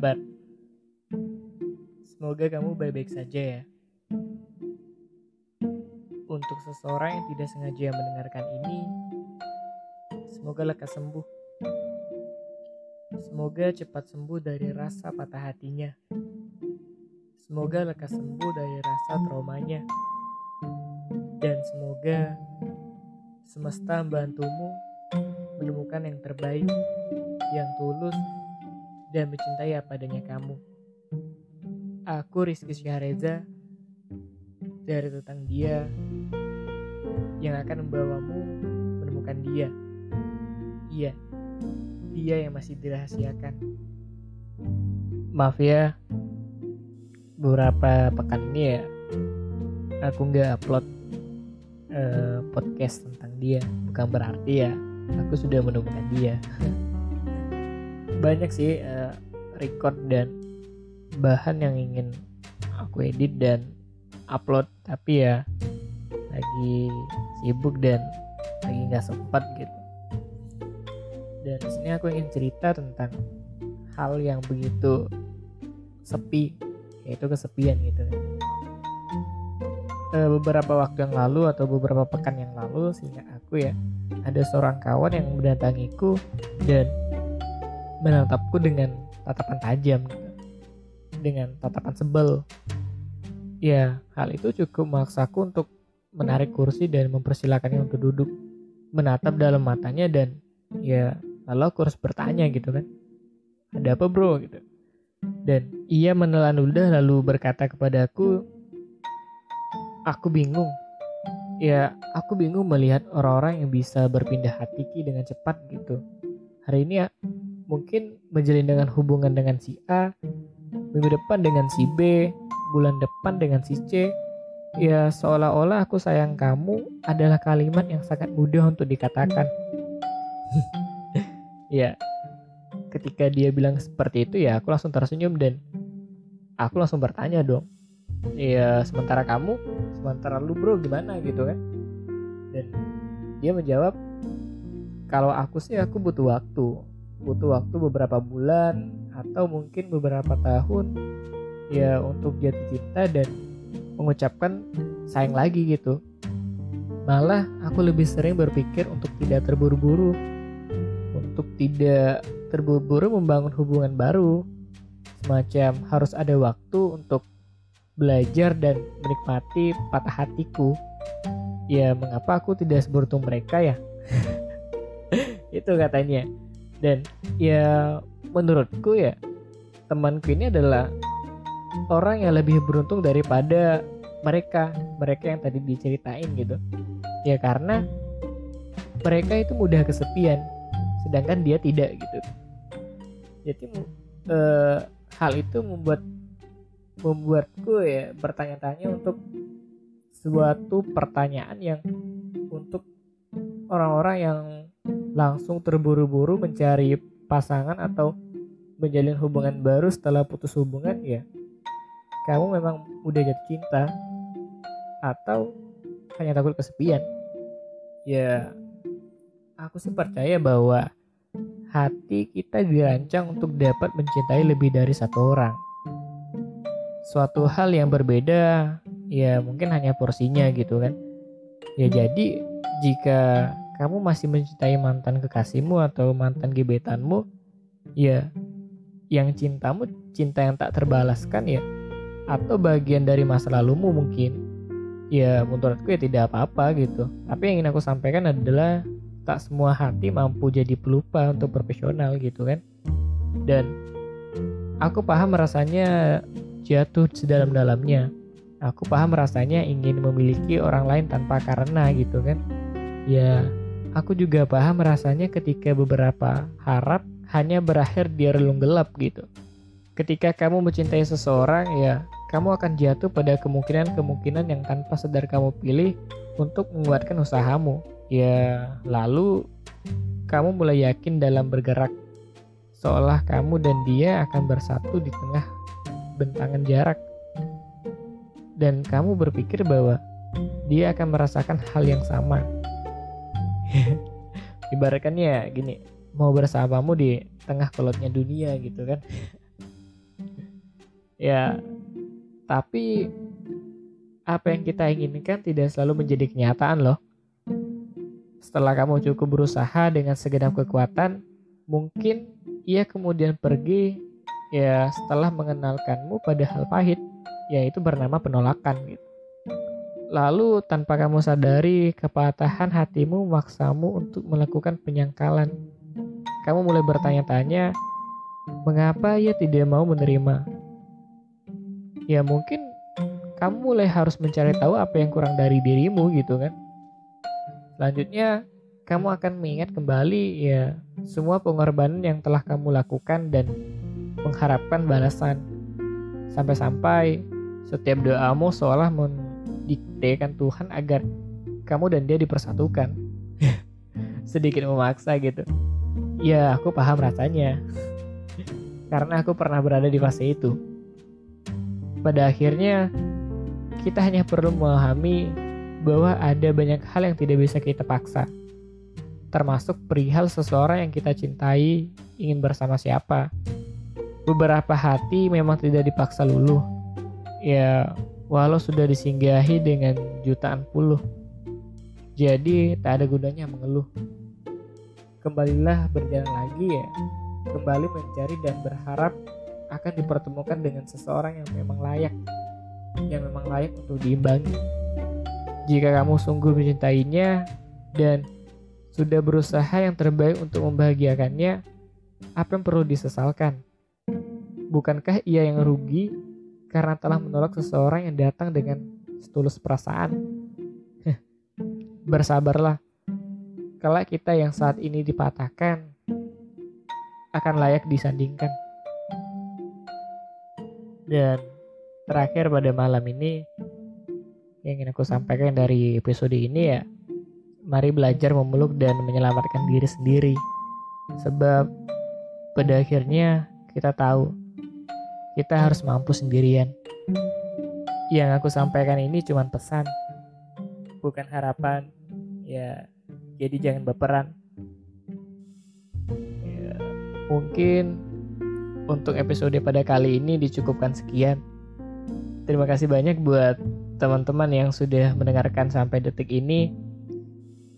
kabar? Semoga kamu baik-baik saja ya. Untuk seseorang yang tidak sengaja mendengarkan ini, semoga lekas sembuh. Semoga cepat sembuh dari rasa patah hatinya. Semoga lekas sembuh dari rasa traumanya. Dan semoga semesta membantumu menemukan yang terbaik, yang tulus, dan mencintai apa adanya kamu. Aku Rizky Syahreza dari tentang dia yang akan membawamu menemukan dia. Iya, dia yang masih dirahasiakan. Maaf ya, beberapa pekan ini ya aku nggak upload uh, podcast tentang dia. Bukan berarti ya aku sudah menemukan dia. Banyak sih uh, record dan bahan yang ingin aku edit dan upload. Tapi ya lagi sibuk dan lagi nggak sempat gitu. Dan di sini aku ingin cerita tentang hal yang begitu sepi yaitu kesepian gitu. E, beberapa waktu yang lalu atau beberapa pekan yang lalu sehingga aku ya ada seorang kawan yang mendatangiku dan menatapku dengan tatapan tajam dengan tatapan sebel. Ya, hal itu cukup memaksaku untuk menarik kursi dan mempersilahkannya untuk duduk menatap dalam matanya dan ya lalu aku harus bertanya gitu kan. Ada apa bro? gitu. Dan ia menelan ludah lalu berkata kepadaku aku bingung. Ya aku bingung melihat orang-orang yang bisa berpindah hati dengan cepat gitu. Hari ini mungkin menjalin dengan hubungan dengan si A minggu depan dengan si B, bulan depan dengan si C. Ya seolah-olah aku sayang kamu adalah kalimat yang sangat mudah untuk dikatakan. ya, ketika dia bilang seperti itu ya aku langsung tersenyum dan aku langsung bertanya dong. Ya sementara kamu, sementara lu bro gimana gitu kan? Dan dia menjawab, kalau aku sih aku butuh waktu, butuh waktu beberapa bulan atau mungkin beberapa tahun ya untuk jatuh cinta dan mengucapkan sayang lagi gitu. Malah aku lebih sering berpikir untuk tidak terburu-buru, untuk tidak terburu-buru membangun hubungan baru. Semacam harus ada waktu untuk belajar dan menikmati patah hatiku. Ya mengapa aku tidak seberuntung mereka ya? Itu katanya. Dan ya menurutku ya temanku ini adalah orang yang lebih beruntung daripada mereka mereka yang tadi diceritain gitu. Ya karena mereka itu mudah kesepian sedangkan dia tidak gitu. Jadi eh, hal itu membuat membuatku ya bertanya-tanya untuk suatu pertanyaan yang untuk orang-orang yang langsung terburu-buru mencari pasangan atau menjalin hubungan baru setelah putus hubungan ya kamu memang udah jatuh cinta atau hanya takut kesepian? Ya aku sih percaya bahwa hati kita dirancang untuk dapat mencintai lebih dari satu orang. Suatu hal yang berbeda ya mungkin hanya porsinya gitu kan. Ya jadi jika kamu masih mencintai mantan kekasihmu atau mantan gebetanmu, ya yang cintamu cinta yang tak terbalaskan ya. Atau bagian dari masa lalumu mungkin. Ya menurutku ya tidak apa-apa gitu. Tapi yang ingin aku sampaikan adalah tak semua hati mampu jadi pelupa untuk profesional gitu kan. Dan aku paham rasanya jatuh sedalam-dalamnya. Aku paham rasanya ingin memiliki orang lain tanpa karena gitu kan. Ya Aku juga paham rasanya ketika beberapa harap hanya berakhir di relung gelap gitu. Ketika kamu mencintai seseorang ya, kamu akan jatuh pada kemungkinan-kemungkinan yang tanpa sadar kamu pilih untuk menguatkan usahamu. Ya, lalu kamu mulai yakin dalam bergerak seolah kamu dan dia akan bersatu di tengah bentangan jarak. Dan kamu berpikir bahwa dia akan merasakan hal yang sama ibaratkannya gini mau bersamamu di tengah kolotnya dunia gitu kan. Ya tapi apa yang kita inginkan tidak selalu menjadi kenyataan loh. Setelah kamu cukup berusaha dengan segenap kekuatan mungkin ia kemudian pergi ya setelah mengenalkanmu pada hal pahit yaitu bernama penolakan gitu Lalu tanpa kamu sadari, kepatahan hatimu memaksamu untuk melakukan penyangkalan. Kamu mulai bertanya-tanya, mengapa ia tidak mau menerima? Ya mungkin kamu mulai harus mencari tahu apa yang kurang dari dirimu gitu kan. Selanjutnya, kamu akan mengingat kembali ya semua pengorbanan yang telah kamu lakukan dan mengharapkan balasan. Sampai-sampai setiap doamu seolah men didiktekan Tuhan agar kamu dan dia dipersatukan. Sedikit memaksa gitu. Ya, aku paham rasanya. Karena aku pernah berada di fase itu. Pada akhirnya, kita hanya perlu memahami bahwa ada banyak hal yang tidak bisa kita paksa. Termasuk perihal seseorang yang kita cintai ingin bersama siapa. Beberapa hati memang tidak dipaksa luluh. Ya, walau sudah disinggahi dengan jutaan puluh. Jadi tak ada gunanya mengeluh. Kembalilah berjalan lagi ya, kembali mencari dan berharap akan dipertemukan dengan seseorang yang memang layak, yang memang layak untuk diimbangi. Jika kamu sungguh mencintainya dan sudah berusaha yang terbaik untuk membahagiakannya, apa yang perlu disesalkan? Bukankah ia yang rugi karena telah menolak seseorang yang datang dengan setulus perasaan. Bersabarlah, kalau kita yang saat ini dipatahkan akan layak disandingkan. Dan terakhir pada malam ini yang ingin aku sampaikan dari episode ini ya, mari belajar memeluk dan menyelamatkan diri sendiri. Sebab pada akhirnya kita tahu kita harus mampu sendirian. Yang aku sampaikan ini cuma pesan, bukan harapan. Ya, jadi jangan berperan. Ya, mungkin untuk episode pada kali ini dicukupkan sekian. Terima kasih banyak buat teman-teman yang sudah mendengarkan sampai detik ini.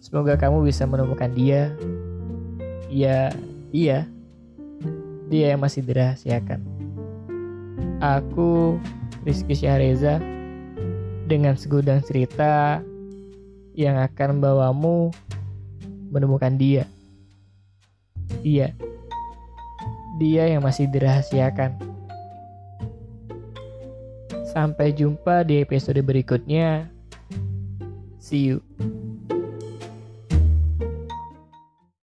Semoga kamu bisa menemukan dia. Ya, iya. Dia yang masih dirahasiakan. Aku Rizky Syahreza dengan segudang cerita yang akan membawamu menemukan dia. Iya, dia yang masih dirahasiakan. Sampai jumpa di episode berikutnya. See you.